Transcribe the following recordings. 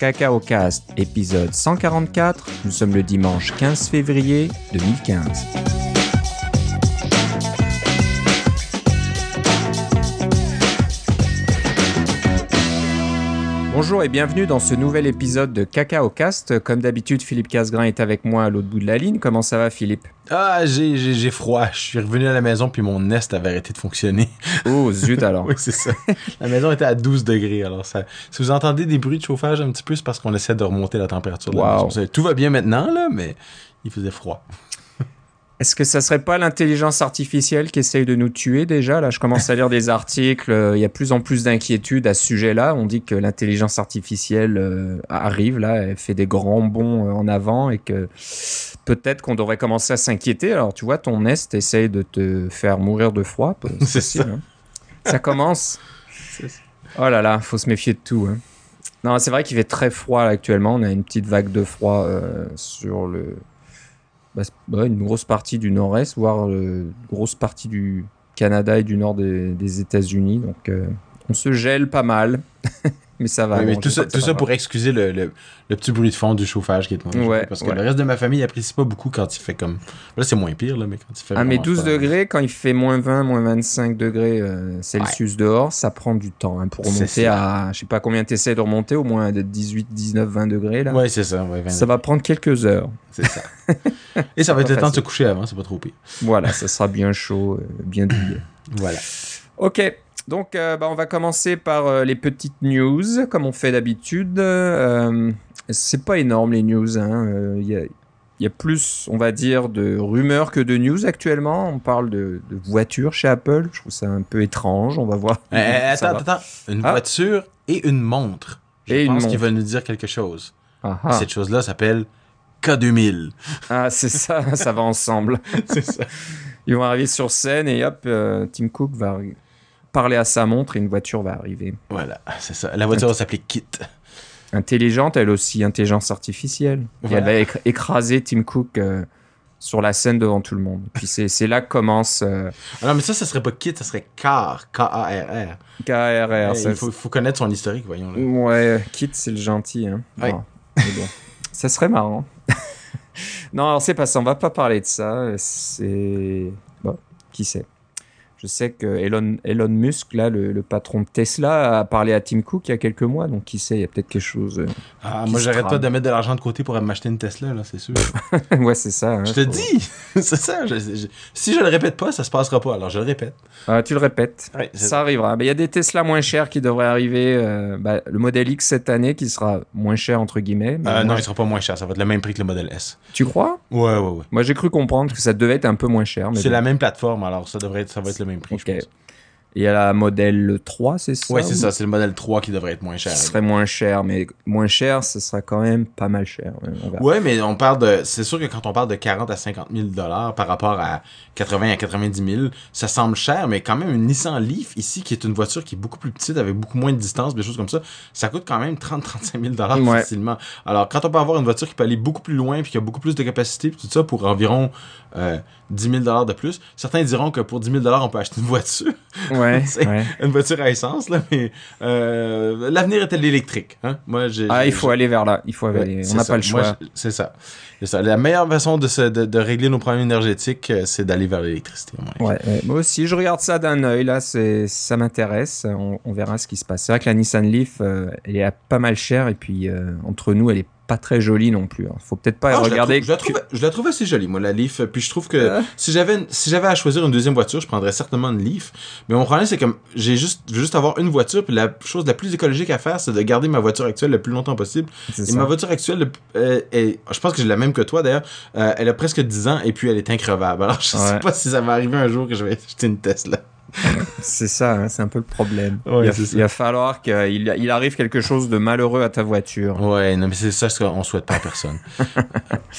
Cacao Cast, épisode 144. Nous sommes le dimanche 15 février 2015. Bonjour et bienvenue dans ce nouvel épisode de Cacao Cast. Comme d'habitude, Philippe Casgrain est avec moi à l'autre bout de la ligne. Comment ça va, Philippe? Ah, j'ai, j'ai, j'ai froid. Je suis revenu à la maison puis mon nest avait arrêté de fonctionner. Oh, zut alors. oui, c'est ça. la maison était à 12 degrés. Alors, ça, si vous entendez des bruits de chauffage un petit peu, c'est parce qu'on essaie de remonter la température de la Wow. maison. Tout va bien maintenant, là, mais il faisait froid. Est-ce que ça serait pas l'intelligence artificielle qui essaye de nous tuer déjà Là, je commence à lire des articles. euh, Il y a plus en plus d'inquiétudes à ce sujet-là. On dit que l'intelligence artificielle euh, arrive là, elle fait des grands bonds euh, en avant et que peut-être qu'on devrait commencer à s'inquiéter. Alors, tu vois, ton Nest essaye de te faire mourir de froid. C'est possible, hein. ça commence. Oh là là, faut se méfier de tout. hein. Non, c'est vrai qu'il fait très froid là, actuellement. On a une petite vague de froid euh, sur le. Bah, une grosse partie du nord-est, voire euh, une grosse partie du Canada et du nord des, des États-Unis. Donc, euh, on se gèle pas mal. mais ça va. Oui, mais bon, tout ça, tout pour excuser le, le, le petit bruit de fond du chauffage qui est Ouais, chauffage, Parce que ouais. le reste de ma famille apprécie pas beaucoup quand il fait comme. Là, c'est moins pire, là, mais quand il fait. Ah, mais vraiment 12 froid. degrés, quand il fait moins 20, moins 25 degrés euh, Celsius dehors, ça prend du temps hein, pour remonter à. Je sais pas combien tu essaies de remonter, au moins de 18, 19, 20 degrés là. Ouais, c'est ça. Ouais, 20 Ça va prendre quelques heures. C'est ça. Et ça va être le temps de se coucher avant, c'est pas trop pire. Voilà, ça sera bien chaud, euh, bien douillet. Voilà. Ok, donc euh, bah, on va commencer par euh, les petites news, comme on fait d'habitude. Euh, c'est pas énorme les news. hein. Euh, Il y, a, il y a plus, on va dire, de rumeurs que de news actuellement. On parle de, de voitures chez Apple. Je trouve ça un peu étrange. On va voir. Eh, eh, attends, va. attends. Une Ah. voiture et une montre. Je Et une pense qu'il montre. va nous dire quelque chose. Ah, ah. Cette chose-là s'appelle K2000. Ah, c'est ça, ça va ensemble. c'est ça. Ils vont arriver sur scène et hop, Tim Cook va parler à sa montre et une voiture va arriver. Voilà, c'est ça. La voiture va s'appeler Kit. intelligente, elle aussi, intelligence artificielle. Et elle va écr- écraser Tim Cook euh, sur la scène devant tout le monde. Puis c'est là que commence euh, Ah non, mais ça, ça serait pas Kit, ça serait Car. K-A-R-R. Ça- il faut, faut connaître son historique, voyons. Là. Ouais, Kit, c'est le gentil. Hein. Ouais. Mais bon. ça serait marrant. non, alors c'est pas ça, on va pas parler de ça. C'est. Bon, qui sait Je sais que Elon, Elon Musk, là, le, le patron de Tesla, a parlé à Tim Cook il y a quelques mois, donc qui sait, il y a peut-être quelque chose. euh. Ah, moi, j'arrête pas de mettre de l'argent de côté pour m'acheter une Tesla, là, c'est sûr. ouais, c'est ça. hein, je te dis, c'est ça. je- je- si je le répète pas, ça se passera pas. Alors, je le répète. Ah, tu le répètes. Ouais, Ça arrivera. Mais Il y a des Tesla moins chers qui devraient arriver. euh, bah, le modèle X cette année qui sera moins cher entre guillemets. mais Euh, non, il sera pas moins cher. Ça va être le même prix que le modèle S. Tu crois? Ouais, ouais, ouais. Moi j'ai cru comprendre que ça devait être un peu moins cher. C'est bon. la même plateforme, alors ça devrait être, ça va être le même prix, Ok. je pense. Et il y a la modèle 3, c'est ça Ouais, c'est ou- ça. C'est le modèle 3 qui devrait être moins cher. Qui serait moins cher, mais moins cher, ce sera quand même pas mal cher. Verra. Ouais, mais on parle de. C'est sûr que quand on parle de 40 à 50 000 dollars par rapport à 80 à 90 000, ça semble cher, mais quand même une Nissan Leaf ici, qui est une voiture qui est beaucoup plus petite, avec beaucoup moins de distance, des choses comme ça, ça coûte quand même 30-35 000 dollars Ouais. facilement. Alors, quand on peut avoir une voiture qui peut aller beaucoup plus loin, puis qui a beaucoup plus de capacité, puis tout ça, pour environ euh, 10 000 dollars de plus, certains diront que pour 10 000 dollars, on peut acheter une voiture, Ouais, C'est- ouais. une voiture à essence, là, mais euh, l'avenir est l'électrique. Hein? Moi, j'ai. Ah, il faut aller vers là. Il faut aller. On n'a pas le choix. C'est ça. C'est ça. La meilleure façon de, se- de, de régler nos problèmes énergétiques, euh, c'est d'aller vers l'électricité. Moi aussi, je regarde ça d'un œil. Là, c'est, ça m'intéresse. On, on verra ce qui se passe. C'est vrai que la Nissan Leaf, euh, elle est à pas mal chère. Et puis, entre nous, elle est pas très jolie non plus. hein. Faut peut-être pas Ah, je, la regarder. trouve, je, la trouve, je la trouve assez jolie, moi, la Leaf. Puis je trouve que Ah. si j'avais si j'avais à choisir une deuxième voiture, je prendrais certainement une Leaf. Mais mon problème, c'est que j'ai juste, je veux juste avoir une voiture. Puis la chose la plus écologique à faire, c'est de garder ma voiture actuelle le plus longtemps possible. Et ça. ma voiture actuelle, euh, je pense que j'ai la même que toi d'ailleurs. Euh, elle a presque 10 ans et puis elle est increvable. Alors je sais Ouais. pas si ça va arriver un jour que je vais acheter une Tesla. C'est ça, hein, c'est un peu le problème. Ouais, il, va, il falloir qu'il il arrive quelque chose de malheureux à ta voiture. Ouais, non, mais c'est ça ce qu'on souhaite pas à personne.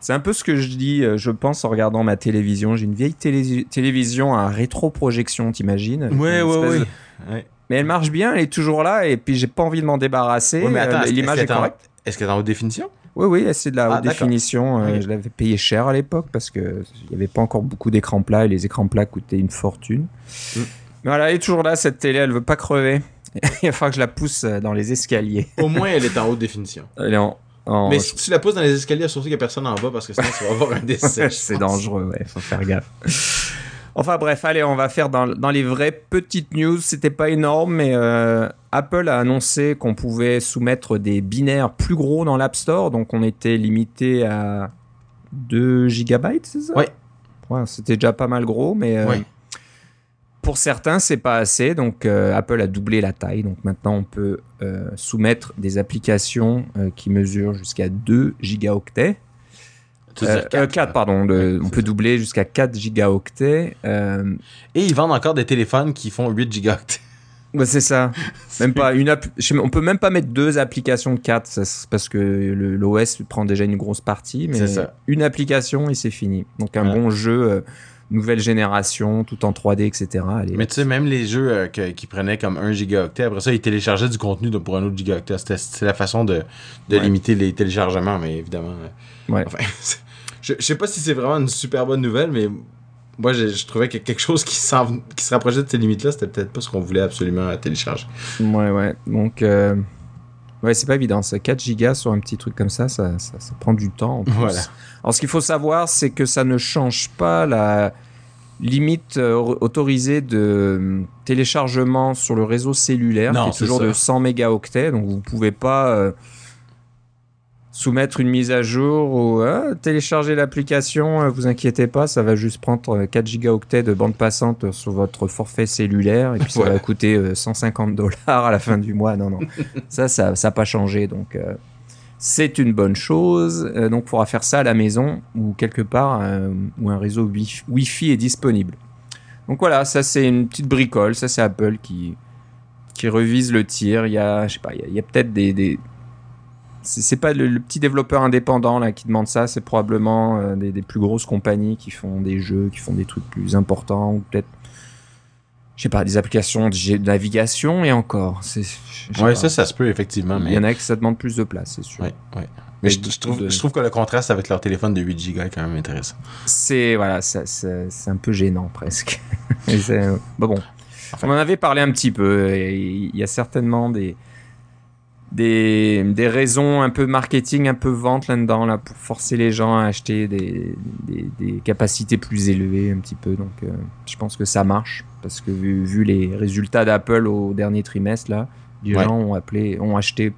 C'est un peu ce que je dis, euh, je pense, en regardant ma télévision. J'ai une vieille télé- télévision à rétroprojection, t'imagines? Ouais, ouais, espèce ouais. de- ouais. Mais elle marche bien, elle est toujours là, et puis j'ai pas envie de m'en débarrasser. Ouais, mais attends, Euh, L'image est est en- correcte. Est-ce qu'elle est en haute définition? Oui, oui, c'est de la Ah, haute définition. euh. Je l'avais payé cher à l'époque parce que il n'y avait pas encore beaucoup d'écrans plats et les écrans plats coûtaient une fortune. Mm. Mais voilà, elle est toujours là, cette télé, elle veut pas crever. Il va falloir que je la pousse euh, dans les escaliers. Au moins, elle est en haute définition. Elle est en- en- Mais si tu la pousses dans les escaliers, surtout qu'il n'y a personne en bas parce que sinon tu vas avoir un décès. c'est dangereux, ouais, faut faire gaffe. Enfin bref, allez, on va faire dans, dans les vraies petites news. C'était pas énorme, mais euh, Apple a annoncé qu'on pouvait soumettre des binaires plus gros dans l'App Store, donc on était limité à 2 gigabytes, c'est ça? Ouais. Ouais, C'était déjà pas mal gros, mais euh, pour certains, c'est pas assez. Donc euh, Apple a doublé la taille. Donc maintenant, on peut soumettre des applications qui mesurent jusqu'à 2 gigaoctets. Tu veux dire Euh, quatre, euh, 4, pardon. le- on peut ça. doubler jusqu'à 4 gigaoctets. Euh, Et ils vendent encore des téléphones qui font 8 gigaoctets. ouais, c'est ça. Même pas une app- on peut même pas mettre deux applications de 4 ça, c'est parce que l'OS prend déjà une grosse partie. Mais ça. une application et c'est fini. Donc un Ouais. bon jeu, nouvelle génération, tout en 3D, etc. Allez, Mais tu sais, même les jeux euh, que- qui prenaient comme 1 gigaoctet, après ça, ils téléchargeaient du contenu de- pour un autre gigaoctet. C'était- C'est la façon de, de Ouais. limiter les téléchargements, mais évidemment. euh, Ouais. Enfin, c'est- je, je sais pas si c'est vraiment une super bonne nouvelle, mais moi, je, je trouvais que quelque chose qui, qui se rapprochait de ces limites-là, c'était peut-être pas ce qu'on voulait absolument télécharger. Ouais, ouais. Donc, euh, ouais, c'est pas évident. Ça, 4 gigas sur un petit truc comme ça, ça, ça, ça prend du temps. en plus. Voilà. Alors, ce qu'il faut savoir, c'est que ça ne change pas la limite euh, autorisée de téléchargement sur le réseau cellulaire, Non, qui est toujours ça. de 100 mégaoctets. Donc, vous pouvez pas euh, soumettre une mise à jour ou ah, télécharger l'application. euh, vous inquiétez pas, ça va juste prendre euh, 4 gigaoctets de bande passante sur votre forfait cellulaire et puis ça va coûter euh, 150 dollars à la fin du mois. Non, non, ça, ça n'a pas changé. Donc, euh, c'est une bonne chose. Euh, donc, il faudra faire ça à la maison ou quelque part euh, où un réseau wi- Wi-Fi est disponible. Donc voilà, ça c'est une petite bricole. Ça c'est Apple qui qui revise le tir. Il y a, je sais pas, il y a, peut-être des, des... c'est pas le, le petit développeur indépendant là qui demande ça. C'est probablement euh, des, des plus grosses compagnies qui font des jeux, qui font des trucs plus importants ou peut-être je sais pas, des applications de navigation et encore. C'est, Ouais, pas. ça, ça se peut, effectivement. Il Mais... y en a qui ça demande plus de place, c'est sûr. Ouais, ouais. Mais je, trouve, de- je trouve que le contraste avec leur téléphone de 8 gigas est quand même intéressant. C'est voilà, c'est un peu gênant presque. C'est- bah bon, on en avait parlé un petit peu. Il y a certainement des des, des raisons un peu marketing, un peu vente là-dedans là pour forcer les gens à acheter des, des, des capacités plus élevées un petit peu. Donc, euh, je pense que ça marche parce que vu, vu les résultats d'Apple au dernier trimestre là, les Ouais. gens ont appelé, ont acheté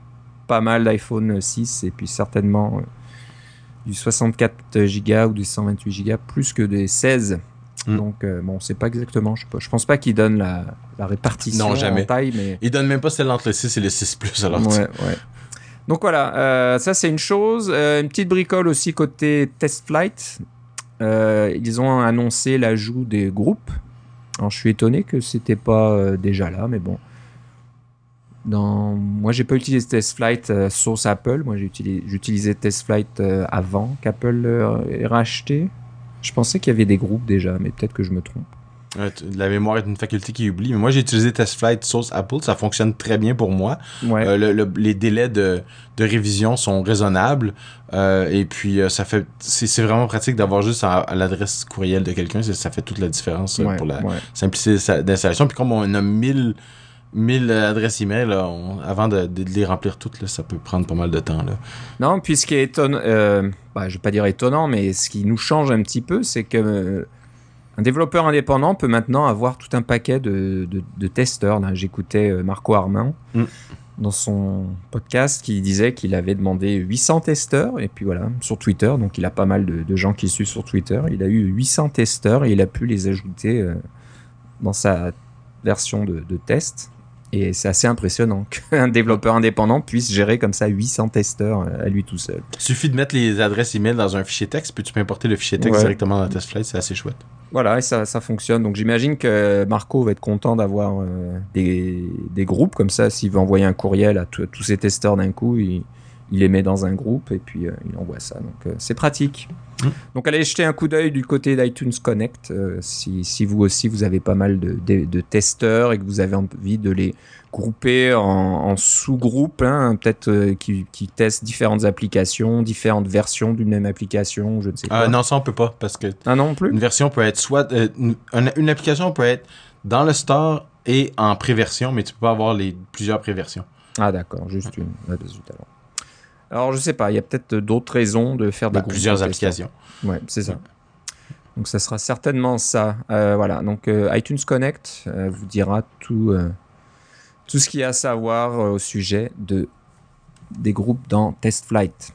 pas mal d'iPhone 6 et puis certainement euh, du 64 Go ou du 128 Go plus que des 16. Mm. Donc euh, bon, on sait pas exactement. Je, sais pas, je pense pas qu'ils donnent la, la répartition Non, jamais. en taille, mais Ils donnent même pas celle entre le 6 et le 6 Plus, alors. tu- ouais. Donc voilà, euh, ça c'est une chose. Euh, une petite bricole aussi côté test flight. Euh, ils ont annoncé l'ajout des groupes. Alors je suis étonné que c'était pas déjà là, mais bon. Dans... Moi j'ai pas utilisé test flight euh, sauce Apple. Moi j'ai utilisé, j'utilisais test flight euh, avant qu'Apple euh, ait racheté. Je pensais qu'il y avait des groupes déjà, mais peut-être que je me trompe. Ouais, tu- la mémoire est une faculté qui oublie. Mais moi, j'ai utilisé TestFlight Source Apple. Ça fonctionne très bien pour moi. Ouais. Euh, le- le- les délais de, de révision sont raisonnables. Euh, et puis, euh, ça fait, c'est vraiment pratique d'avoir juste à, à l'adresse courriel de quelqu'un. Ça fait toute la différence euh, ouais, pour la simplicité d'installation. Puis, comme on a 1000, 1000 adresses email, là, on- avant de, de les remplir toutes, là, ça peut prendre pas mal de temps. Là. Non, puis ce qui est étonnant, euh, bah, je vais pas dire étonnant, mais ce qui nous change un petit peu, c'est que euh, un développeur indépendant peut maintenant avoir tout un paquet de, de- de testeurs. J'écoutais euh, Marco Armin Mm. dans son podcast qui disait qu'il avait demandé 800 testeurs, et puis voilà, sur Twitter, donc il a pas mal de, gens qui suivent sur Twitter. Il a eu 800 testeurs et il a pu les ajouter euh, dans sa version de, de test. Et c'est assez impressionnant qu'un développeur indépendant puisse gérer comme ça 800 testeurs euh, à lui tout seul. Suffit de mettre les adresses email dans un fichier texte, puis tu peux importer le fichier texte Ouais. directement dans TestFlight. C'est assez chouette. Voilà, et ça, ça fonctionne. Donc j'imagine que Marco va être content d'avoir euh, des, des groupes comme ça. S'il veut envoyer un courriel à, tous- tous ses testeurs d'un coup, il, il les met dans un groupe et puis euh, il envoie ça. Donc euh, c'est pratique. Mm. Donc allez jeter un coup d'œil du côté d'iTunes Connect euh, si, si vous aussi vous avez pas mal de, de, de testeurs et que vous avez envie de les grouper en, en sous-groupes, hein, peut-être qui, qui testent différentes applications, différentes versions d'une même application, je ne sais pas. Non, ça, on peut pas, parce que Ah non plus? Une version peut être soit. une, application peut être dans le store et en préversion, mais tu peux pas avoir les plusieurs préversions. Ah d'accord, juste une. Ah, alors. Alors je sais pas, il y a peut-être d'autres raisons de faire des Bah, groupes plusieurs applications. Ouais, c'est ça. Donc ça sera certainement ça. Euh, voilà, donc euh, iTunes Connect euh, vous dira tout, euh, tout ce qu'il y a à savoir euh, au sujet de, des groupes dans TestFlight.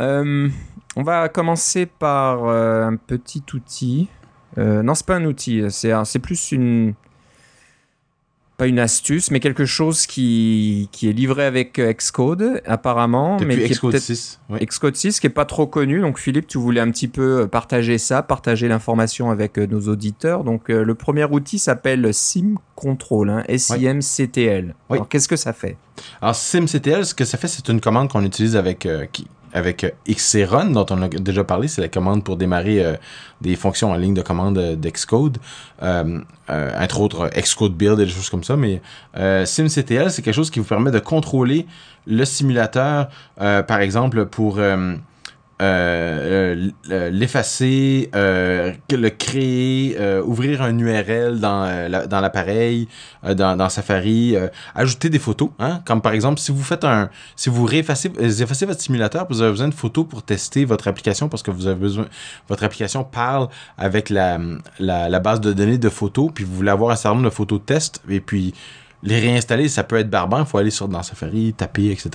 Euh, on va commencer par euh, un petit outil. Euh, non, c'est pas un outil, c'est plus une... Pas une astuce, mais quelque chose qui, qui est livré avec euh, Xcode, apparemment. mais qui est Xcode peut-être 6. oui. Xcode 6 qui est pas trop connu. Donc Philippe, tu voulais un petit peu euh, partager ça, partager l'information avec euh, nos auditeurs. Donc euh, le premier outil s'appelle SIM Control, hein, S-I-M-C-T-L. Oui. Alors qu'est-ce que ça fait? Alors, SimCTL, ce que ça fait, c'est une commande qu'on utilise avec, euh, qui, avec euh, XCRun, dont on a déjà parlé. C'est la commande pour démarrer euh, des fonctions en ligne de commande euh, euh, entre autres, Xcode Build et des choses comme ça. Mais SimCTL, c'est quelque chose qui vous permet de contrôler le simulateur, par exemple, pour... euh, euh, euh, l'effacer, le créer, ouvrir un URL dans, la- dans l'appareil, dans, Safari, ajouter des photos, hein, comme par exemple si vous faites un, si vous réeffacez, effacez votre simulateur, vous avez besoin de photos pour tester votre application parce que vous avez besoin, votre application parle avec la, la, la base de données de photos, puis vous voulez avoir un certain nombre de photos de test, et puis les réinstaller, ça peut être barbant. Il faut aller sur dans Safari, taper, etc.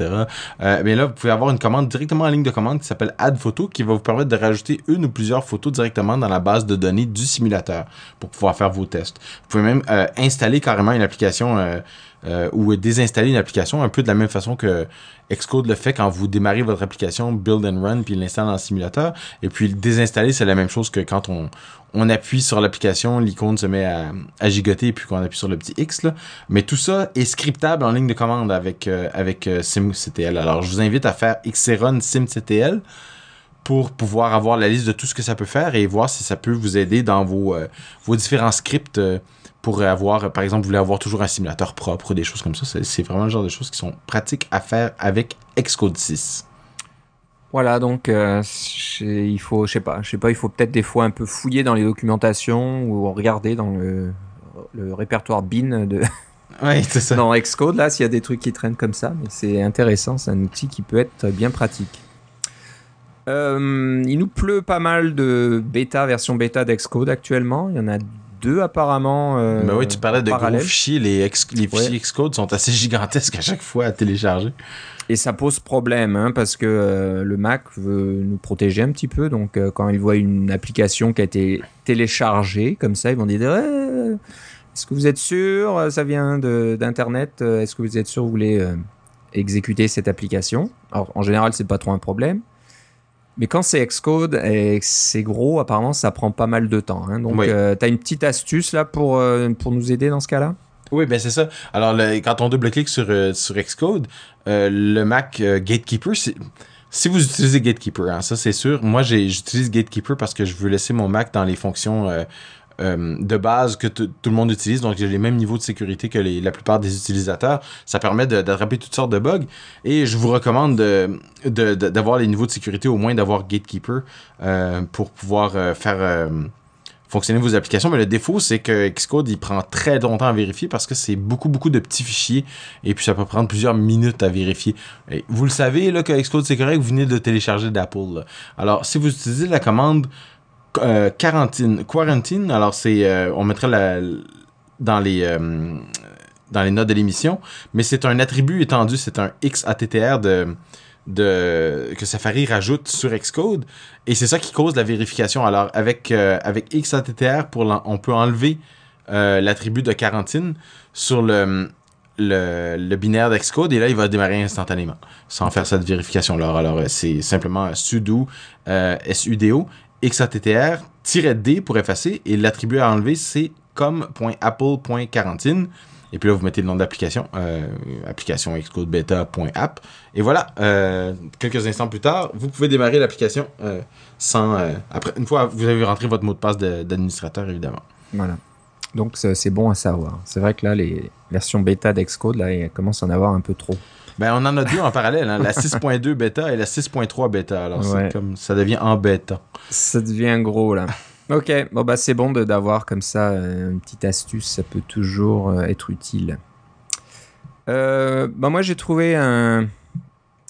Euh, mais là, vous pouvez avoir une commande directement en ligne de commande qui s'appelle Add Photo qui va vous permettre de rajouter une ou plusieurs photos directement dans la base de données du simulateur pour pouvoir faire vos tests. Vous pouvez même euh, installer carrément une application euh, euh, ou désinstaller une application un peu de la même façon que Xcode le fait quand vous démarrez votre application Build and Run puis l'installe dans le simulateur. Et puis le désinstaller, c'est la même chose que quand on, on appuie sur l'application, l'icône se met à, à gigoter et puis qu'on appuie sur le petit X. Là. Mais tout ça est scriptable en ligne de commande avec, euh, avec euh, SimCTL. Alors je vous invite à faire XCRun SimCTL pour pouvoir avoir la liste de tout ce que ça peut faire et voir si ça peut vous aider dans vos, vos différents scripts pour avoir, par exemple, vous voulez avoir toujours un simulateur propre ou des choses comme ça. C'est- vraiment le genre de choses qui sont pratiques à faire avec Xcode 6. Voilà, donc euh, il faut, je sais pas, je sais pas, il faut peut-être des fois un peu fouiller dans les documentations ou regarder dans le, le répertoire bin de c'est ça. dans Xcode là s'il y a des trucs qui traînent comme ça. Mais c'est intéressant, c'est un outil qui peut être bien pratique. Euh, il nous pleut pas mal de bêta, version bêta d'Xcode actuellement. Il y en a deux apparemment. euh, Mais oui, tu parlais de parallèles. gros fichiers. Les, ex- les Ouais. fichiers Xcode sont assez gigantesques à chaque fois à télécharger. Et ça pose problème hein, parce que euh, le Mac veut nous protéger un petit peu. Donc euh, quand ils voient une application qui a été téléchargée comme ça, ils vont dire Est-ce que vous êtes sûr euh, Ça vient d'Internet. Est-ce que vous êtes sûr que vous voulez exécuter cette application? Alors en général, c'est pas trop un problème. Mais quand c'est Xcode et que c'est gros, apparemment, ça prend pas mal de temps. hein. Donc, Oui. tu as une petite astuce là pour, euh, pour nous aider dans ce cas-là? Oui, ben c'est ça. Alors, le- quand on double-clique sur, euh, sur Xcode, euh, le Mac euh, Gatekeeper, si vous utilisez Gatekeeper, hein, ça c'est sûr. Moi, j'utilise Gatekeeper parce que je veux laisser mon Mac dans les fonctions euh, de base que tout le monde utilise. Donc, j'ai les mêmes niveaux de sécurité que la plupart des utilisateurs. Ça permet d'attraper toutes sortes de bugs. Et je vous recommande de- de- de- d'avoir les niveaux de sécurité, au moins d'avoir Gatekeeper euh, pour pouvoir euh, faire... fonctionner vos applications, mais le défaut, c'est que Xcode, il prend très longtemps à vérifier parce que c'est beaucoup, beaucoup de petits fichiers et puis ça peut prendre plusieurs minutes à vérifier. Vous le savez, là, que Xcode, c'est correct, vous venez de télécharger d'Apple. Alors, si vous utilisez la commande euh, quarantine, alors c'est, euh, on mettrait la, dans les, euh, dans les notes de l'émission, mais c'est un attribut étendu, c'est un XATTR de, que Safari rajoute sur Xcode. Et c'est ça qui cause la vérification. Alors, avec, avec XATTR, pour on peut enlever l'attribut de quarantine sur le, le, binaire d'Xcode et là, il va démarrer instantanément sans faire cette vérification-là. Alors, euh, c'est simplement sudo, sudo, XATTR, -d pour effacer et l'attribut à enlever, c'est com.apple.quarantine. Et puis là, vous mettez le nom d'application, euh, application Xcode beta.app. Et voilà, euh, quelques instants plus tard, vous pouvez démarrer l'application euh, sans. après, une fois vous avez rentré votre mot de passe de- d'administrateur, évidemment. Voilà. Donc c'est bon à savoir. C'est vrai que là, les versions bêta d'Xcode, là, il commence à en avoir un peu trop. Ben, on en a deux en parallèle, hein, la 6.2 bêta et la 6.3 bêta. Alors, Ouais. c'est comme ça devient en bêta. Ça devient gros là. Ok, bon bah c'est bon d'avoir comme ça une petite astuce, ça peut toujours être utile. bah moi j'ai trouvé un,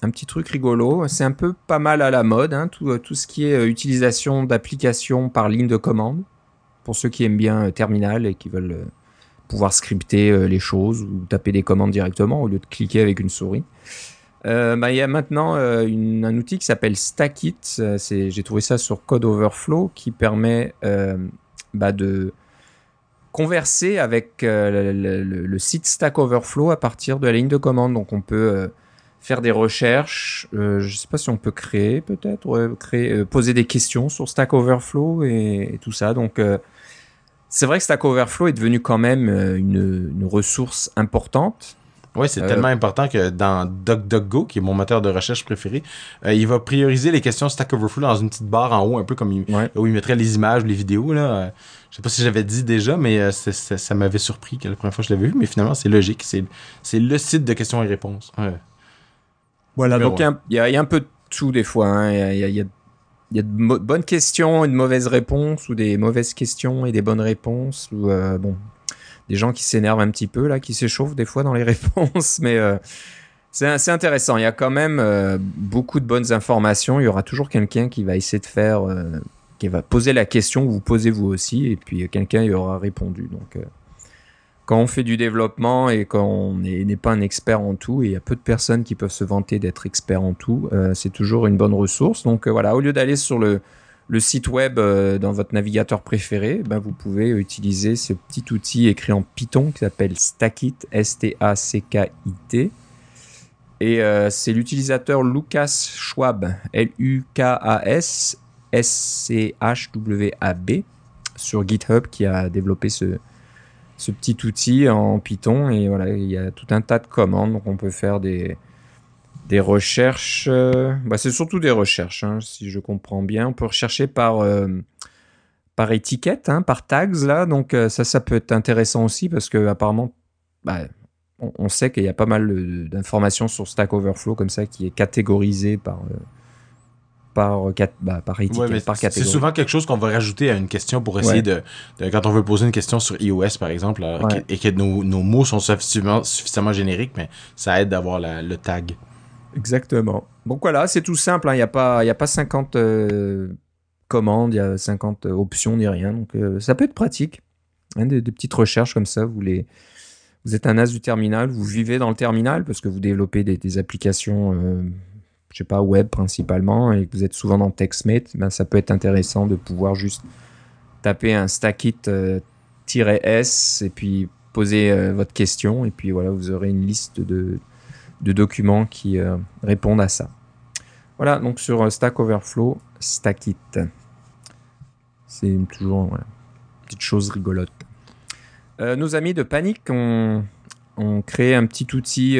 un petit truc rigolo. C'est un peu pas mal à la mode, hein, tout, tout, ce qui est euh, utilisation d'applications par ligne de commande. Pour ceux qui aiment bien euh, Terminal et qui veulent euh, pouvoir scripter les choses ou taper des commandes directement au lieu de cliquer avec une souris. Bah, il y a maintenant un outil qui s'appelle Stackit. J'ai trouvé ça sur Code Overflow qui permet bah, de converser avec le, site Stack Overflow à partir de la ligne de commande. Donc on peut faire des recherches. Euh, je ne sais pas si on peut créer peut-être, euh, poser des questions sur Stack Overflow et, tout ça. Donc euh, c'est vrai que Stack Overflow est devenu quand même une, une ressource importante. Oui, c'est tellement important que dans DuckDuckGo, qui est mon moteur de recherche préféré, il va prioriser les questions Stack Overflow dans une petite barre en haut, un peu comme il, où il mettrait les images, les vidéos. Là. je sais pas si j'avais dit déjà, mais ça m'avait surpris que la première fois que je l'avais vu, mais finalement, c'est logique. C'est le site de questions et réponses. Ouais. Voilà, donc il y, a un peu de tout des fois. Il y, a, de bonnes questions et de mauvaises réponses, ou des mauvaises questions et des bonnes réponses, ou euh, bon, des gens qui s'énervent un petit peu, là, qui s'échauffent des fois dans les réponses, mais euh, c'est intéressant. Il y a quand même euh, beaucoup de bonnes informations. Il y aura toujours quelqu'un qui va essayer de faire, qui va poser la question que vous posez vous aussi, et puis quelqu'un y aura répondu. Donc quand on fait du développement et quand on n'est pas un expert en tout, et il y a peu de personnes qui peuvent se vanter d'être experts en tout, euh, c'est toujours une bonne ressource. Donc euh, voilà, au lieu d'aller sur le, site web euh, dans votre navigateur préféré, ben, vous pouvez utiliser ce petit outil écrit en Python qui s'appelle Stackit, S-T-A-C-K-I-T. Et c'est l'utilisateur Lucas Schwab, L-U-K-A-S S-C-H-W-A-B, sur GitHub qui a développé ce, ce petit outil en Python et voilà, il y a tout un tas de commandes, donc on peut faire des, des recherches. Euh, bah c'est surtout des recherches, hein, si je comprends bien. On peut rechercher par, euh, par étiquette, hein, par tags là, donc euh, ça, ça peut être intéressant aussi parce que apparemment, bah, on, sait qu'il y a pas mal d'informations sur Stack Overflow comme ça qui est catégorisé par par, bah, par étiquette, par catégorie. C'est souvent quelque chose qu'on va rajouter à une question pour essayer de, Quand on veut poser une question sur iOS, par exemple, et que nos, nos, mots sont suffisamment, suffisamment génériques, mais ça aide d'avoir le tag. Exactement. Donc voilà, c'est tout simple. Hein. Il n'y a, pas, a pas 50 euh, commandes, il y a 50 options ni rien. Donc euh, ça peut être pratique. Hein, des, petites recherches comme ça, vous les vous êtes un as du terminal, vous vivez dans le terminal parce que vous développez des, applications euh, je sais pas, web principalement, et que vous êtes souvent dans TextMate, ben, ça peut être intéressant de pouvoir juste taper un stackit-s euh, et puis poser euh, votre question, et puis voilà, vous aurez une liste de, de documents qui euh, répondent à ça. Voilà, donc sur Stack Overflow, Stackit. C'est toujours une petite chose rigolote. nos amis de Panic ont, ont créé un petit outil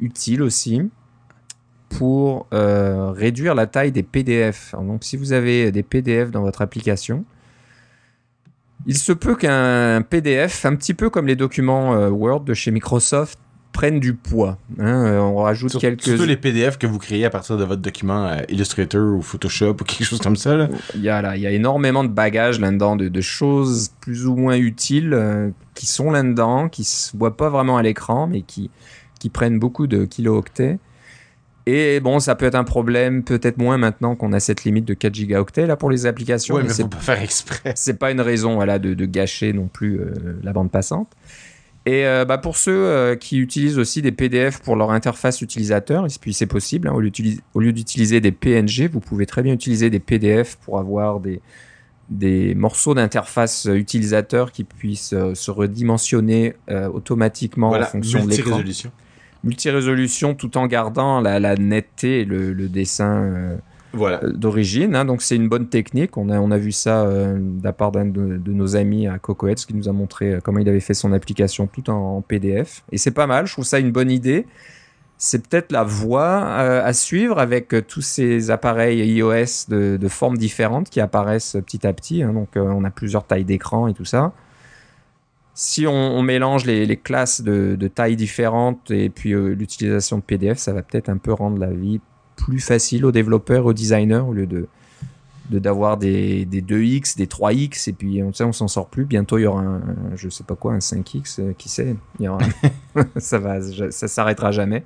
utile aussi pour euh, réduire la taille des PDF. donc, si vous avez des PDF dans votre application, il se peut qu'un PDF, un petit peu comme les documents euh, Word de chez Microsoft, prennent du poids. Hein. Euh, on rajoute quelques... Surtout les PDF que vous créez à partir de votre document Illustrator ou Photoshop ou quelque chose comme ça. Il, y a, là, il y a énormément de bagages là-dedans, de, choses plus ou moins utiles qui sont là-dedans, qui se voient pas vraiment à l'écran, mais qui, qui prennent beaucoup de kilo-octets. Et bon, ça peut être un problème, peut-être moins maintenant qu'on a cette limite de 4 gigaoctets là pour les applications. Oui, mais, c'est pas faire exprès. C'est pas une raison voilà, de, gâcher non plus euh, la bande passante. Et euh, bah, pour ceux euh, qui utilisent aussi des PDF pour leur interface utilisateur, puis c'est possible, hein, au lieu d'utiliser des PNG, vous pouvez très bien utiliser des PDF pour avoir des, des morceaux d'interface utilisateur qui puissent se redimensionner automatiquement en fonction de l'écran multi-résolution tout en gardant la, la netteté et le, le dessin euh, voilà. Euh, d'origine. Hein. donc c'est une bonne technique. On a, on a vu ça euh, de la part d'un de, nos amis à Cocoheads qui nous a montré comment il avait fait son application tout en, PDF. Et c'est pas mal, je trouve ça une bonne idée. C'est peut-être la voie à suivre avec tous ces appareils iOS de, de, formes différentes qui apparaissent petit à petit. Hein. donc on a plusieurs tailles d'écran et tout ça si on, mélange les, classes de, tailles différentes et puis euh, l'utilisation de PDF, ça va peut-être un peu rendre la vie plus facile aux développeurs, aux designers, au lieu de, de d'avoir des, des 2x, des 3x, et puis on sait, on s'en sort plus. Bientôt, il y aura un, je sais pas quoi, un 5x, euh, qui sait. Il y aura, ça va, ça s'arrêtera jamais.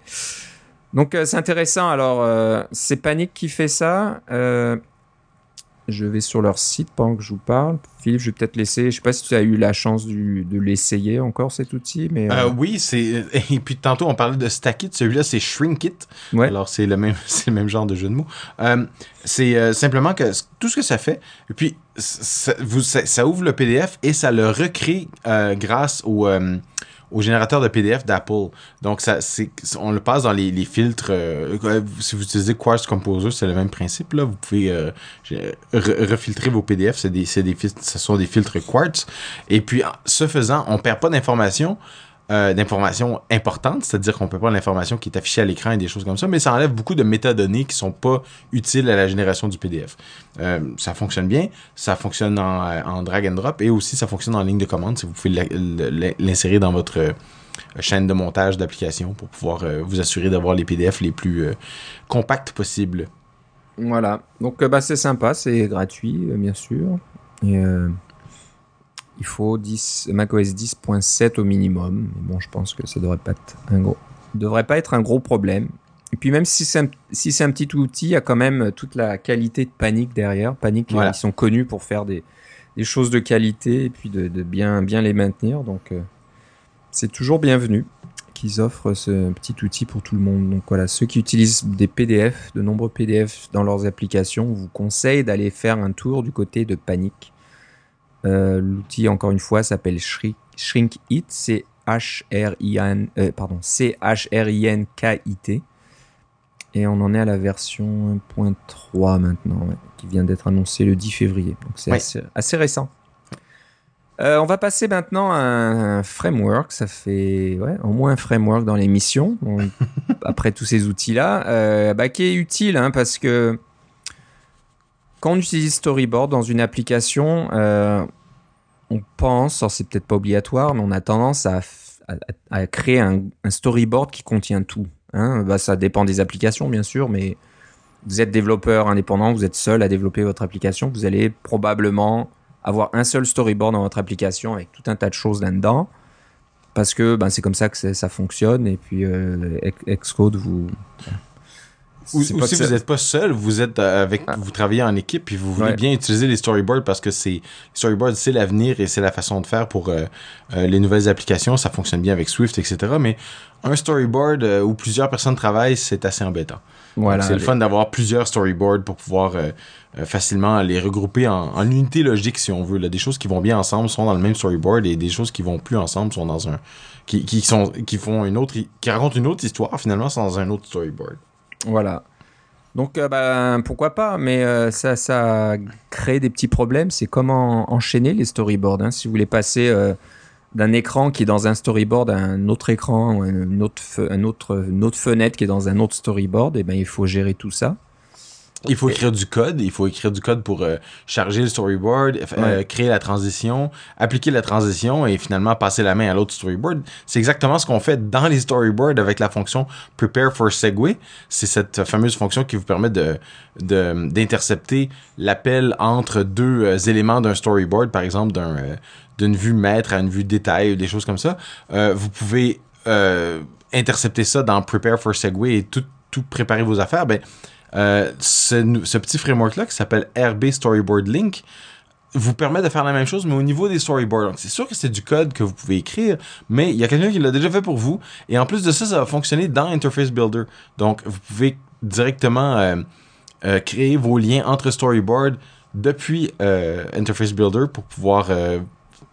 Donc euh, c'est intéressant. Alors c'est Panic qui fait ça. Euh, je vais sur leur site pendant que je vous parle. Philippe, je vais peut-être laisser. Je sais pas si tu as eu la chance du, de l'essayer encore cet outil, mais Euh, oui, c'est et puis tantôt on parlait de Stackit, celui-là c'est Shrinkit. Ouais. Alors c'est le même c'est le même genre de jeu de mots. Euh, c'est euh, simplement que tout ce que ça fait et puis ça, vous, ça, ça ouvre le PDF et ça le recrée euh, grâce au euh, au générateur de PDF d'Apple. Donc ça c'est on le passe dans les, les filtres euh, euh, si vous utilisez Quartz Composer, c'est le même principe là, vous pouvez euh, refiltrer vos PDF, c'est des c'est des filtres, ce sont des filtres Quartz et puis ce faisant, on perd pas d'informations euh, d'informations importantes, c'est-à-dire qu'on peut pas l'information qui est affichée à l'écran et des choses comme ça, mais ça enlève beaucoup de métadonnées qui sont pas utiles à la génération du PDF. Euh, ça fonctionne bien, ça fonctionne en, euh, en drag and drop et aussi ça fonctionne en ligne de commande si vous pouvez l'insérer dans votre chaîne de montage d'application pour pouvoir vous assurer d'avoir les PDF les plus compacts possibles. Voilà. Donc bah, c'est sympa, c'est gratuit, bien sûr. Il faut 10, macOS 10.7 au minimum. Mais bon, je pense que ça devrait pas être un gros, devrait pas être un gros problème. Et puis même si c'est un, si c'est un petit outil, il y a quand même toute la qualité de Panic derrière. Panic, Voilà. ils sont connus pour faire des, des choses de qualité et puis de, de bien, bien les maintenir. Donc euh, c'est toujours bienvenu qu'ils offrent ce petit outil pour tout le monde. Donc voilà, ceux qui utilisent des PDF, de nombreux PDF dans leurs applications, on vous conseille d'aller faire un tour du côté de Panic. Euh, L'outil, encore une fois, s'appelle Shrink, Shrink It, c'est H-R-I-N, euh, pardon, C-H-R-I-N-K-I-T. Et on en est à la version 1.3 maintenant, ouais, qui vient d'être annoncée le 10 février. Donc c'est Ouais. assez, assez récent. Euh, on va passer maintenant à un, framework. Ça fait ouais, au moins un framework dans l'émission. On- après tous ces outils-là, euh, bah, qui est utile hein, parce que quand on utilise Storyboard dans une application, euh, on pense, c'est peut-être pas obligatoire, mais on a tendance à, créer un, storyboard qui contient tout. hein. Bah, ça dépend des applications, bien sûr, mais vous êtes développeur indépendant, vous êtes seul à développer votre application, vous allez probablement avoir un seul storyboard dans votre application avec tout un tas de choses là-dedans. Parce que ben, c'est comme ça que ça- fonctionne. Et puis, euh, Xcode, vous. Ou, si vous n'êtes pas seul, vous êtes euh, avec, Ah. vous travaillez en équipe puis vous voulez Ouais. bien utiliser les storyboards parce que c'est storyboard c'est l'avenir et c'est la façon de faire pour euh, euh, les nouvelles applications. Ça fonctionne bien avec Swift, etc. Mais un storyboard euh, où plusieurs personnes travaillent, c'est assez embêtant. Voilà. C'est le fun d'avoir plusieurs storyboards pour pouvoir euh, euh, facilement les regrouper en, en unité logique si on veut. Là. Des choses qui vont bien ensemble sont dans le même storyboard et des choses qui vont plus ensemble sont dans un qui, qui sont qui font une autre qui racontent une autre histoire finalement sont dans un autre storyboard. Voilà. Donc, euh, ben, pourquoi pas, mais euh, ça, ça crée des petits problèmes. C'est comment enchaîner les storyboards. hein. Si vous voulez passer euh, d'un écran qui est dans un storyboard à un autre écran, ou une autre, autre, une autre fenêtre qui est dans un autre storyboard, et ben, il faut gérer tout ça. Il faut écrire du code, il faut écrire du code pour euh, charger le storyboard, euh, Ouais. créer la transition, appliquer la transition et finalement passer la main à l'autre storyboard. C'est exactement ce qu'on fait dans les storyboards avec la fonction prepare for segue. C'est cette fameuse fonction qui vous permet de de- d'intercepter l'appel entre deux euh, éléments d'un storyboard, par exemple d'un d'une vue maître à une vue détail ou des choses comme ça. Vous pouvez intercepter ça dans prepare for segue et tout tout préparer vos affaires. Ben euh, ce, petit framework-là qui s'appelle RB Storyboard Link vous permet de faire la même chose, mais au niveau des storyboards. Donc, c'est sûr que c'est du code que vous pouvez écrire, mais il y a quelqu'un qui l'a déjà fait pour vous. Et en plus de ça, ça va fonctionner dans Interface Builder. Donc, vous pouvez directement euh, euh, créer vos liens entre storyboards depuis Interface Builder pour pouvoir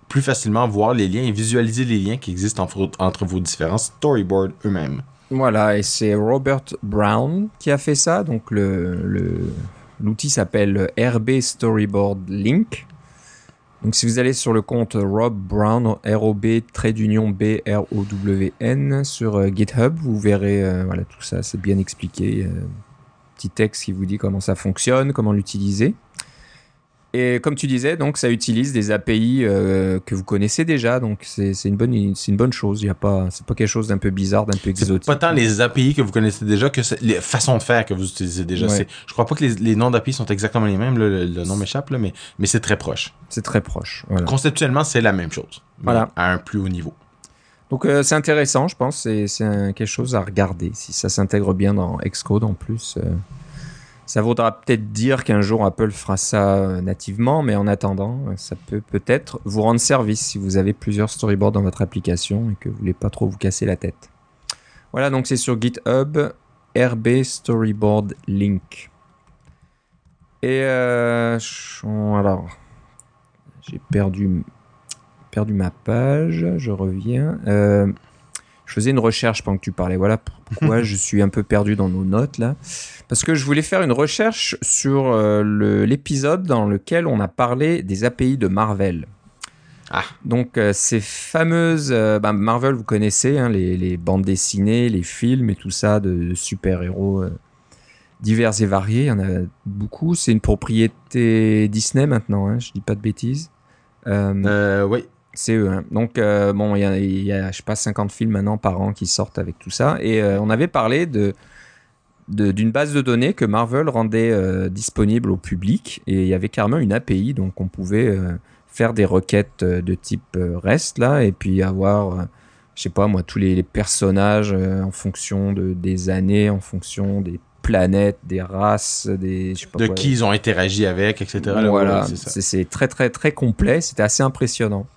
plus facilement voir les liens et visualiser les liens qui existent entre vos différents storyboards eux-mêmes. Voilà, et c'est Robert Brown qui a fait ça. Donc, l'outil s'appelle RB Storyboard Link. Donc, si vous allez sur le compte Rob Brown, R-O-B, trait d'union B-R-O-W-N, sur euh, GitHub, vous verrez euh, voilà, tout ça, c'est bien expliqué. euh, petit texte qui vous dit comment ça fonctionne, comment l'utiliser. Et comme tu disais, donc ça utilise des API euh, que vous connaissez déjà, donc c'est une bonne c'est une bonne chose. Il y a pas c'est pas quelque chose d'un peu bizarre, d'un peu C'est exotique. pas tant les API que vous connaissez déjà que les façons de faire que vous utilisez déjà. Ouais. Je crois pas que les, les noms d'API sont exactement les mêmes, là, le, le nom m'échappe, mais, mais c'est très proche. C'est très proche. Voilà. Conceptuellement, c'est la même chose. mais Voilà. À un plus haut niveau. Donc euh, c'est intéressant, je pense. C'est quelque chose à regarder. Si ça s'intègre bien dans Xcode en plus, euh, ça vaudra peut-être dire qu'un jour Apple fera ça euh, nativement, mais en attendant, euh, ça peut peut-être vous rendre service si vous avez plusieurs storyboards dans votre application et que vous voulez pas trop vous casser la tête. Voilà, donc c'est sur GitHub RB Storyboard Link. Et euh, alors, j'ai perdu perdu ma page, je reviens. Euh, je faisais une recherche pendant que tu parlais. Voilà pourquoi je suis un peu perdu dans nos notes là. Parce que je voulais faire une recherche sur euh, le- l'épisode dans lequel on a parlé des API de Marvel. Ah. Donc euh, ces fameuses... euh, bah, Marvel, vous connaissez, hein, les, les bandes dessinées, les films et tout ça de, de super-héros euh, divers et variés. Il y en a beaucoup. C'est une propriété Disney maintenant, hein, je dis pas de bêtises. Euh, oui. C'est eux. hein. Donc, euh, bon, il y a, y a, je sais pas, 50 films maintenant par an qui sortent avec tout ça. Et euh, on avait parlé de d'une base de données que Marvel rendait euh, disponible au public. Et il y avait carrément une API, donc on pouvait faire des requêtes de type REST, là, et puis avoir, je sais pas moi, tous les, les personnages en fonction de, des années, en fonction des planètes, des races, des... Je sais pas De quoi, qui ils ont interagi avec, etc. là, voilà, c'est très très très complet, c'était assez impressionnant.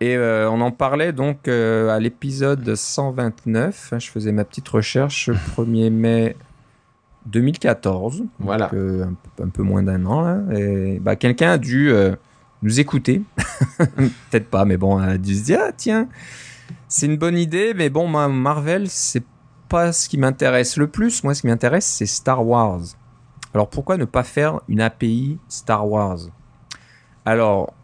Et euh, on en parlait donc euh, à l'épisode 129, hein, je faisais ma petite recherche, 1er mai 2014, Voilà. donc, euh, un, peu- un peu moins d'un an. Là, et bah, quelqu'un a dû nous écouter, peut-être pas, mais bon, a dû se dire, ah, tiens, c'est une bonne idée, mais bon, moi, Marvel, c'est pas ce qui m'intéresse le plus. Moi, ce qui m'intéresse, c'est Star Wars. Alors, pourquoi ne pas faire une API Star Wars? Alors,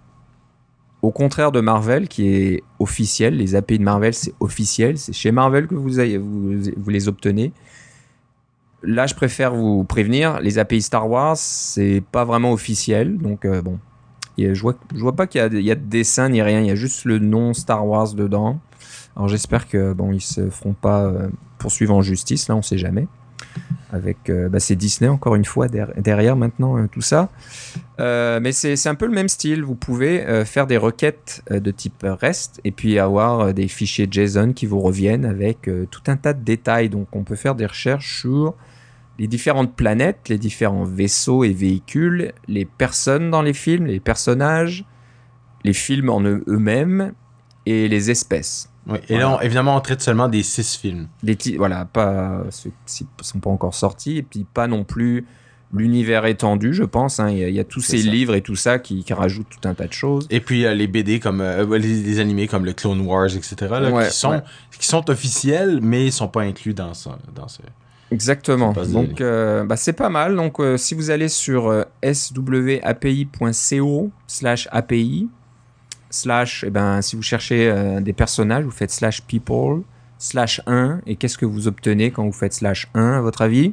au contraire de Marvel, qui est officiel, les API de Marvel, c'est officiel, c'est chez Marvel que vous, les obtenez. Là, je préfère vous prévenir, les API Star Wars, c'est pas vraiment officiel, donc euh, bon. Je vois, vois pas qu'il y, a- il y a de dessin ni rien, il y a juste le nom Star Wars dedans. Alors j'espère que bon, ils se feront pas euh, poursuivre en justice, là, on sait jamais. Avec, euh, bah, c'est Disney encore une fois der- derrière maintenant euh, tout ça. Euh, mais c'est un peu le même style. Vous pouvez faire des requêtes de type REST et puis avoir des fichiers JSON qui vous reviennent avec tout un tas de détails. Donc on peut faire des recherches sur les différentes planètes, les différents vaisseaux et véhicules, les personnes dans les films, les personnages, les films en eux- eux-mêmes et les espèces. Oui. Et là, on- évidemment, on traite seulement des six films. Voilà, pas ceux qui ne sont pas encore sortis, et puis pas non plus l'univers étendu, je pense. hein. Il y, a- il y a tous ces ça. livres et tout ça qui, qui rajoutent tout un tas de choses. Et puis euh, les BD comme euh, les, les animés comme le Clone Wars, etc. Là, Ouais, qui sont ouais. qui sont officiels, mais ils sont pas inclus dans ça. Dans ce... Exactement. Donc, euh, bah, c'est pas mal. Donc, euh, si vous allez sur euh, swapi.co slash eh ben, si vous cherchez euh, des personnages, vous faites slash people, slash 1, et qu'est-ce que vous obtenez quand vous faites slash 1, à votre avis?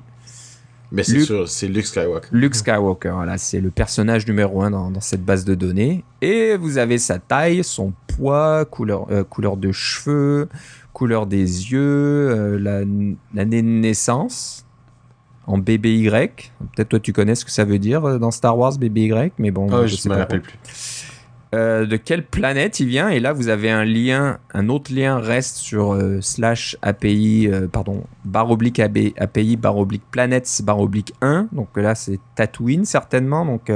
Mais c'est Luke- sûr, c'est Luke Skywalker. Luke Skywalker, voilà, c'est le personnage numéro 1 dans, dans cette base de données. Et vous avez sa taille, son poids, couleur, euh, couleur de cheveux, couleur des yeux, euh, la- l'année de naissance en BBY. Peut-être toi tu connais ce que ça veut dire dans Star Wars BBY, mais bon, Ah, je sais me rappelle plus. Euh, de quelle planète il vient? Et là vous avez un lien un autre lien reste sur euh, slash API euh, pardon barre oblique AB, API barre oblique planètes barre oblique 1 donc là c'est Tatooine certainement. Donc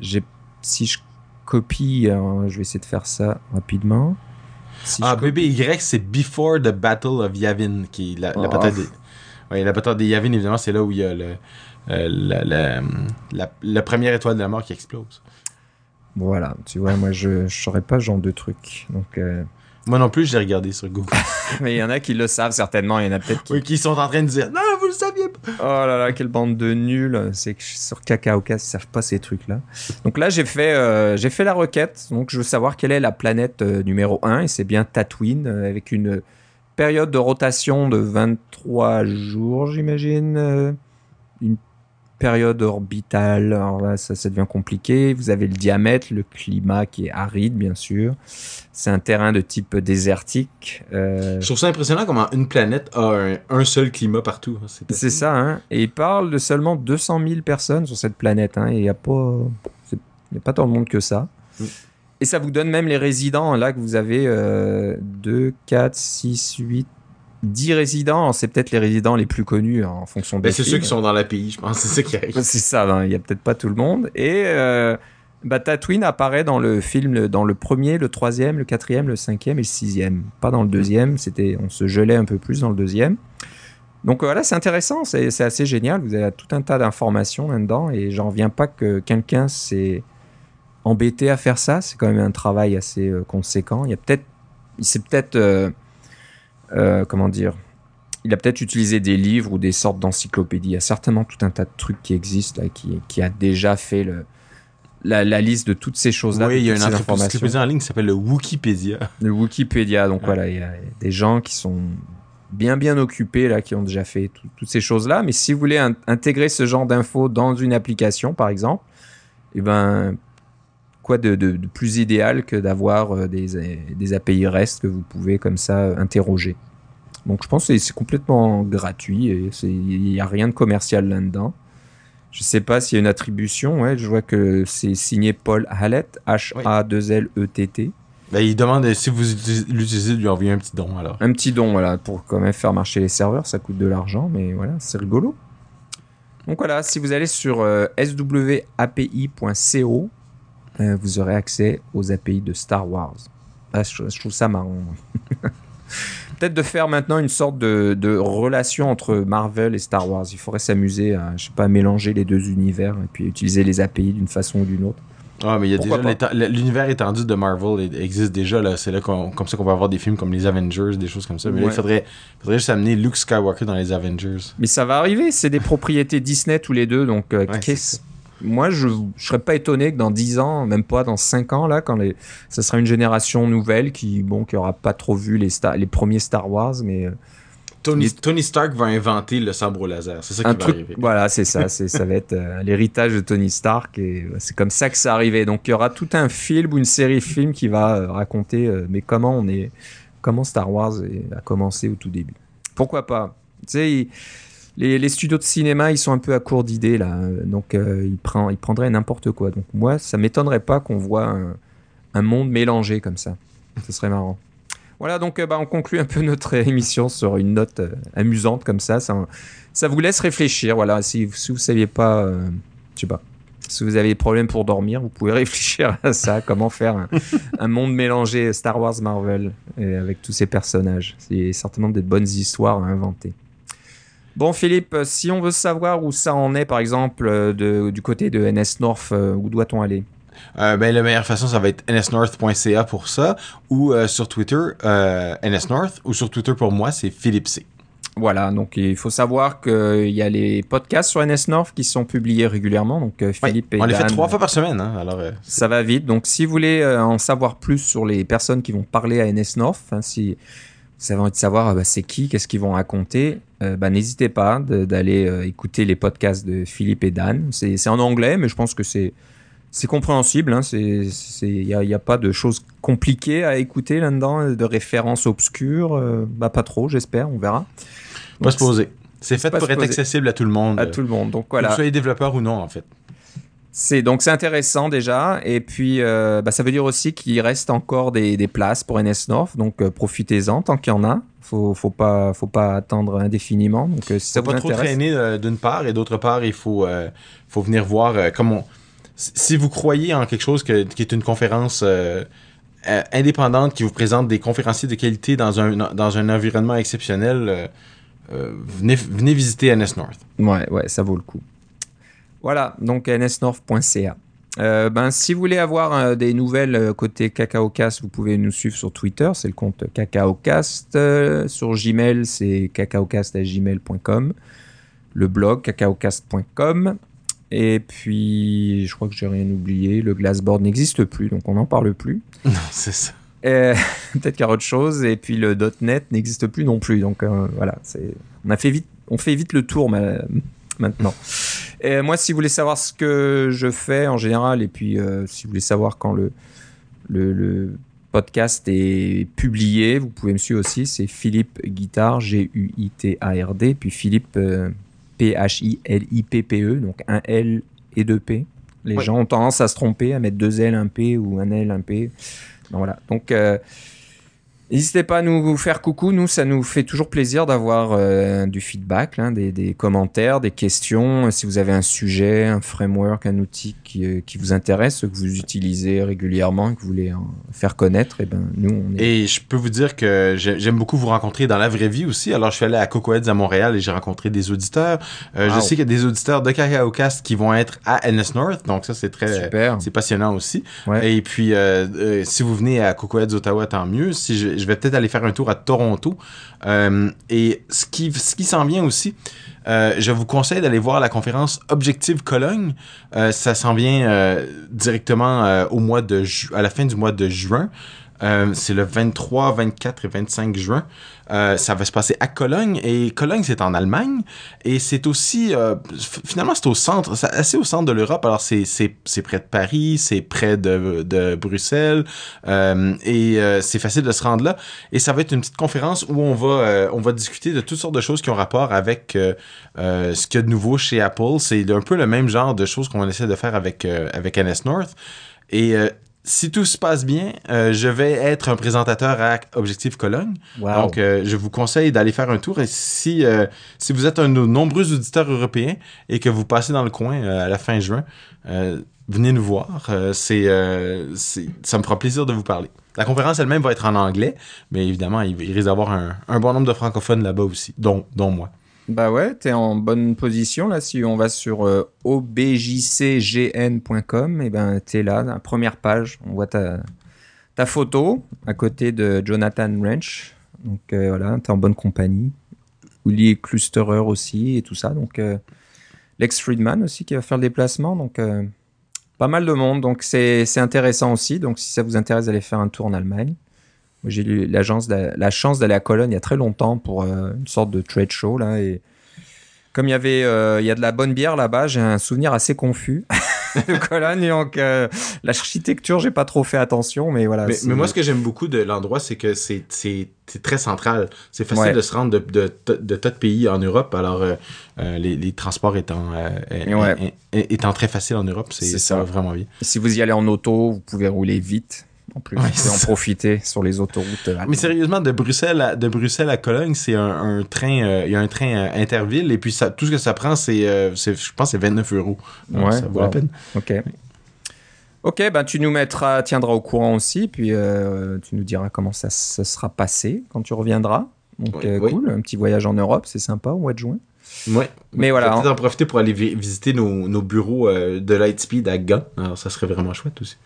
j'ai si je copie je vais essayer de faire ça rapidement. Si Ah, BBY, c'est Before the Battle of Yavin, qui est la, la Oh. bataille des... Ouais, la bataille des Yavin, évidemment, c'est là où il y a le, la, la première étoile de la mort qui explose. Voilà tu vois moi je je saurais pas ce genre de truc donc euh, Moi non plus, j'ai regardé sur Google. mais il y en a qui le savent certainement il y en a peut-être qui oui, qui sont en train de dire Non, vous le saviez pas. Oh là là, quelle bande de nuls. C'est que sur Kakaoka, ils servent pas ces trucs-là. Donc là, j'ai fait, euh, j'ai fait la requête. Donc je veux savoir quelle est la planète euh, numéro 1. Et c'est bien Tatooine, euh, avec une période de rotation de 23 jours, j'imagine. Période orbitale, alors là, ça, ça devient compliqué. Vous avez le diamètre, le climat qui est aride, bien sûr. C'est un terrain de type désertique. Euh, Je trouve ça impressionnant comment une planète a un, un seul climat partout. c'est ça, hein. Et il parle de seulement 200 000 personnes sur cette planète, hein. Il n'y a pas, c'est- il y a pas tant de monde que ça. Mm. Et ça vous donne même les résidents, là, que vous avez euh, 2, 4, 6, 8, 10 résidents. C'est peut-être les résidents les plus connus hein, en fonction des Ben, c'est ceux qui sont dans l'API, je pense. C'est ça qui arrive. C'est ça, hein, il y a peut-être pas tout le monde. Et euh, bah, Tatooine apparaît dans le film, dans le premier, le troisième, le quatrième, le cinquième et le sixième. Pas dans le deuxième, c'était, on se gelait un peu plus dans le deuxième. Donc voilà, c'est intéressant, c'est c'est assez génial. Vous avez tout un tas d'informations là-dedans et j'en reviens pas que quelqu'un s'est embêté à faire ça. C'est quand même un travail assez euh, conséquent. Il y a peut-être, il s'est peut-être, euh, euh, comment dire, il a peut-être utilisé des livres ou des sortes d'encyclopédies. Il y a certainement tout un tas de trucs qui existent là, qui, qui a déjà fait le, la, la liste de toutes ces choses-là. Oui, il y a une encyclopédie en ligne qui s'appelle le Wikipédia. le Wikipédia. Donc Ouais. voilà, il y a des gens qui sont bien bien occupés là, qui ont déjà fait tout- toutes ces choses-là. Mais si vous voulez in- intégrer ce genre d'infos dans une application, par exemple, eh ben quoi de, de- de plus idéal que d'avoir euh, des, des API REST que vous pouvez comme ça euh, interroger? Donc je pense que c'est- complètement gratuit et il n'y a rien de commercial là-dedans. Je sais pas s'il y a une attribution. Ouais, je vois que c'est signé Paul Hallett, H-A-2-L-E-T-T. Ben, il demande si vous utilisez- l'utilisez de lui envoyer un petit don alors. Un petit don, voilà, pour quand même faire marcher les serveurs, ça coûte de l'argent, mais voilà, c'est rigolo. Donc voilà, si vous allez sur euh, swapi.co, euh, vous aurez accès aux API de Star Wars. Ah, je, je trouve ça marrant. Peut-être de faire maintenant une sorte de, de relation entre Marvel et Star Wars. Il faudrait s'amuser à, je sais pas, mélanger les deux univers et puis utiliser les API d'une façon ou d'une autre. Ah, mais il y a Pourquoi déjà l'univers étendu de Marvel existe déjà là. C'est là qu'on- comme ça qu'on va avoir des films comme les Avengers, des choses comme ça. Mais là, il faudrait, faudrait juste amener Luke Skywalker dans les Avengers. Mais ça va arriver, c'est des propriétés Disney tous les deux, donc euh, Ouais, qu'est-ce- c'est moi je, je serais pas étonné que dans 10 ans, même pas dans 5 ans là, quand les, ça sera une génération nouvelle qui bon qui aura pas trop vu les Star- les premiers Star Wars, mais euh, Tony, Stark va inventer le sabre au laser. C'est ça qui va truc, arriver. voilà c'est ça, c'est ça va être euh, l'héritage de Tony Stark et euh, c'est comme ça que ça arrivait. Donc il y aura tout un film ou une série de films qui va euh, raconter mais comment on est, comment Star Wars est- a commencé au tout début. Pourquoi pas? Tu sais. Les, studios de cinéma, ils sont un peu à court d'idées là, donc euh, ils, ils prendraient n'importe quoi. Donc moi, ça m'étonnerait pas qu'on voit un, monde mélangé comme ça. Ce serait marrant. Voilà, donc euh, bah, on conclut un peu notre émission sur une note euh, amusante comme ça. ça. ça vous laisse réfléchir. Voilà, si, si vous saviez pas, je sais pas, si vous avez des problèmes pour dormir, vous pouvez réfléchir à ça. Comment faire un, monde mélangé Star Wars Marvel avec tous ces personnages. C'est certainement des bonnes histoires à inventer. Bon Philippe, si on veut savoir où ça en est, par exemple, euh, de- du côté de NS North, euh, où doit-on aller? Euh, ben, la meilleure façon, ça va être nsnorth.ca pour ça, ou euh, sur Twitter, euh, nsnorth, ou sur Twitter pour moi, c'est Philippe C. Voilà, donc il faut savoir qu'il y a les podcasts sur NS North qui sont publiés régulièrement. Donc Philippe et on les fait trois fois par semaine, hein, alors ça va vite. Donc si vous voulez en savoir plus sur les personnes qui vont parler à NS North, hein, si vous avez envie de savoir ah bah, c'est qui, qu'est-ce qu'ils vont raconter, euh, bah, n'hésitez pas d'aller euh, écouter les podcasts de Philippe et Dan. C'est c'est en anglais, mais je pense que c'est c'est compréhensible. hein. C'est c'est- il n'y a, a pas de choses compliquées à écouter là-dedans, de références obscures. euh, bah, pas trop, j'espère, on verra. pas se poser. C'est fait pour se être poser. accessible à tout le monde. À euh, tout le monde. Donc Que vous voilà. soyez développeur ou non, en fait. C'est donc c'est intéressant déjà. Et puis euh, bah, ça veut dire aussi qu'il reste encore des, des places pour NS North. Donc euh, profitez-en tant qu'il y en a. Faut faut pas faut pas attendre indéfiniment. Donc euh, si ça faut vous pas trop traîner d'une part. Et d'autre part il faut faut venir voir comme on si vous croyez en quelque chose que- qui est une conférence indépendante qui vous présente des conférenciers de qualité dans un dans un environnement exceptionnel venez venez visiter NS North. Ouais ouais ça vaut le coup voilà donc nsnorth.ca Euh, ben, si vous voulez avoir euh, des nouvelles euh, côté CacaoCast, vous pouvez nous suivre sur Twitter, c'est le compte CacaoCast. Euh, sur Gmail, c'est cacaocast.gmail.com. Le blog cacaocast.com. Et puis, je crois que j'ai rien oublié. Le Glassboard n'existe plus, donc on n'en parle plus. non c'est ça Peut-être qu'il y aura autre chose. Et puis le .NET n'existe plus non plus. Donc voilà, c'est on a fait vite, on fait vite le tour ma- maintenant. Et moi, si vous voulez savoir ce que je fais en général, et puis euh, si vous voulez savoir quand le, le, le podcast est publié, vous pouvez me suivre aussi. C'est Philippe Guitard, G-U-I-T-A-R-D, puis Philippe euh, P-H-I-L-I-P-P-E, donc un L et deux P. Les gens ont tendance à se tromper, à mettre deux L, un P ou un L, un P. Donc, voilà. Donc, euh, N'hésitez pas à nous faire coucou, nous ça nous fait toujours plaisir d'avoir euh, du feedback, des, des commentaires, des questions. Si vous avez un sujet, un framework, un outil qui, euh, qui vous intéresse, que vous utilisez régulièrement que vous voulez en faire connaître, et ben nous on est. Et je peux vous dire que j'ai- j'aime beaucoup vous rencontrer dans la vraie vie aussi. Alors, je suis allé à Cocoheads à Montréal et j'ai rencontré des auditeurs. Euh, Wow. Je sais qu'il y a des auditeurs de Cast qui vont être à NS North, donc ça, c'est très... Super. C'est passionnant aussi. Ouais. Et puis, euh, si vous venez à Cocoheads Ottawa, tant mieux. Si je, je vais peut-être aller faire un tour à Toronto. Euh, et ce qui, ce qui s'en vient aussi, euh, je vous conseille d'aller voir la conférence Objective Cologne. Euh, ça s'en vient directement au mois de à la fin du mois de juin. Euh, c'est le 23, 24 et 25 juin. Euh, ça va se passer à Cologne et Cologne c'est en Allemagne et c'est aussi euh, finalement c'est au centre, c'est assez au centre de l'Europe. Alors c'est c'est près de Paris, c'est près de de Bruxelles et c'est facile de se rendre là. Et ça va être une petite conférence où on va on va discuter de toutes sortes de choses qui ont rapport avec ce qu'il y a de nouveau chez Apple. C'est un peu le même genre de choses qu'on essaie de faire avec avec NS North et si tout se passe bien, euh, je vais être un présentateur à Objectif Cologne. Wow. Donc, euh, je vous conseille d'aller faire un tour. Et si, euh, si vous êtes un de nos nombreux auditeurs européens et que vous passez dans le coin à la fin juin, venez nous voir. C'est, c'est, ça me fera plaisir de vous parler. La conférence elle-même va être en anglais, mais évidemment, il, il risque d'avoir un, un bon nombre de francophones là-bas aussi, dont, dont moi. Bah ouais, t'es en bonne position là. Si on va sur euh, objcgn.com, et ben t'es là, la première page. On voit ta, ta photo à côté de Jonathan Wrench. Donc euh, voilà, t'es en bonne compagnie. Uli Clusterer aussi et tout ça. Donc euh, Lex Friedman aussi qui va faire le déplacement. Donc pas mal de monde. Donc c'est intéressant aussi. Donc si ça vous intéresse d'aller faire un tour en Allemagne. J'ai eu la chance d'aller à Cologne il y a très longtemps pour euh, une sorte de trade show là et comme il y avait euh, il y a de la bonne bière là-bas, j'ai un souvenir assez confus de Cologne donc euh, l'architecture, j'ai pas trop fait attention mais voilà. Mais, moi, ce que j'aime beaucoup de l'endroit, c'est que c'est, très central. C'est facile Ouais. de se rendre de, de, de, de tas de pays en Europe. Alors, euh, les, les transports étant, Ouais. étant très faciles en Europe, c'est, C'est ça ça. va vraiment bien. si vous y allez en auto, vous pouvez rouler vite en plus, Ouais, en profiter sur les autoroutes. euh, Mais sérieusement, de Bruxelles à, de Bruxelles à Cologne, c'est un, un train, euh, il y a un train euh, interville et puis ça, tout ce que ça prend, c'est, euh, je pense, c'est 29 euros. Donc, Ouais, ça vaut la peine. OK. Ok, ben tu nous mettras, tiendras au courant aussi, puis tu nous diras comment ça, sera passé quand tu reviendras. Donc Oui, oui. cool, un petit voyage en Europe, c'est sympa au mois de juin. Ouais. Mais voilà, hein. peut-être en profiter pour aller vi- visiter nos, nos bureaux euh, de Lightspeed à Gand. Alors, ça serait vraiment chouette aussi.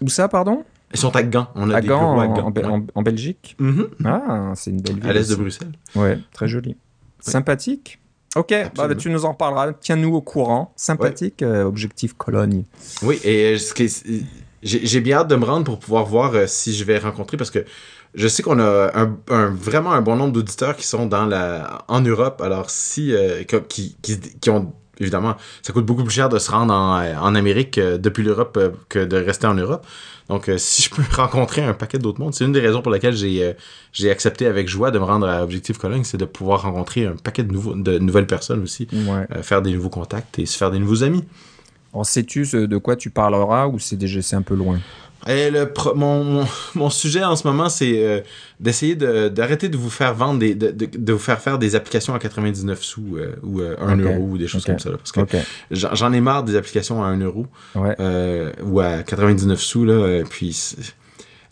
Où ça, pardon? Ils sont à Gand. On a À des Gand, bureaux à Gand. en Be- ouais. en- en Belgique. Mhm. Ah, c'est une belle ville. À l'est de. Bruxelles. Ouais, très joli. Sympathique. Ok, bah, bah, tu nous en parleras. Tiens-nous au courant. Sympathique, euh, objectif Cologne. Oui, et euh, j'ai bien hâte de me rendre pour pouvoir voir euh, si je vais rencontrer parce que je sais qu'on a un, un- vraiment un bon nombre d'auditeurs qui sont dans la en Europe. Alors si euh, qui, qui, qui ont évidemment ça coûte beaucoup plus cher de se rendre en, en Amérique euh, depuis l'Europe euh, que de rester en Europe. Donc euh, si je peux rencontrer un paquet d'autres mondes, c'est une des raisons pour lesquelles j'ai euh, j'ai accepté avec joie de me rendre à Objectif Cologne, c'est de pouvoir rencontrer un paquet de nouveaux de nouvelles personnes aussi, Ouais. euh, faire des nouveaux contacts et se faire des nouveaux amis. Alors, sais-tu de quoi tu parleras ou c'est déjà c'est un peu loin? Et le pro- mon, mon, mon sujet en ce moment, c'est euh, d'essayer de- d'arrêter de, vous faire vendre des, de, de, de vous faire faire des applications à 99 sous euh, ou euh, 1 Ok. euro ou des choses comme ça. là, parce que j'en ai marre des applications à 1 euro Ouais. euh, ou à 99 sous. Là, euh, puis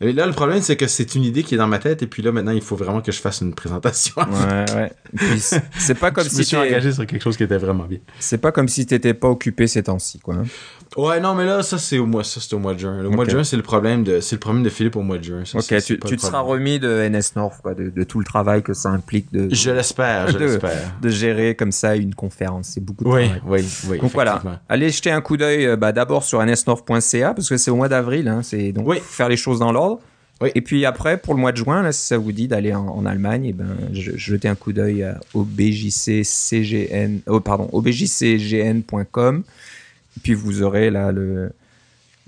et là, le problème, c'est que c'est une idée qui est dans ma tête et puis là, maintenant, il faut vraiment que je fasse une présentation. Ouais, ouais. C'est- pas comme je me si suis t'es- engagé sur quelque chose qui était vraiment bien. c'est pas comme si t'étais pas occupé ces temps-ci, quoi. hein. Ouais, non, mais là, ça, c'est au mois, ça, c'est au mois de juin. Le mois de juin, c'est le problème de, c'est le problème de Philippe au mois de juin. Ça, Ok, tu, te seras remis de NS North, quoi, de, de tout le travail que ça implique de, Je l'espère, je De- l'espère. de gérer comme ça une conférence. C'est beaucoup de Oui, travail. oui, oui. Donc voilà, allez jeter un coup d'œil euh, bah, d'abord sur nsnorth.ca parce que c'est au mois d'avril, hein, c'est donc Oui. faire les choses dans l'ordre. Et puis après, pour le mois de juin, là, si ça vous dit d'aller en, Allemagne, eh ben, je, jetez un coup d'œil au BJCCGN, oh, pardon, au BJCGN.com. Et puis vous aurez là le,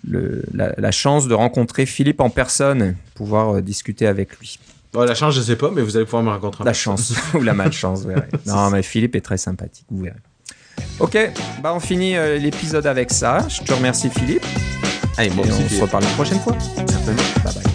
le la, chance de rencontrer Philippe en personne, pouvoir euh, discuter avec lui. la chance, je sais pas, mais vous allez pouvoir me rencontrer. La chance ou la malchance, vous verrez. Non, mais Philippe est très sympathique, vous verrez. Ok, bah on finit euh, l'épisode avec ça. Je te remercie Philippe. Allez, Et on se reparle la prochaine fois. Certainement. Bye bye.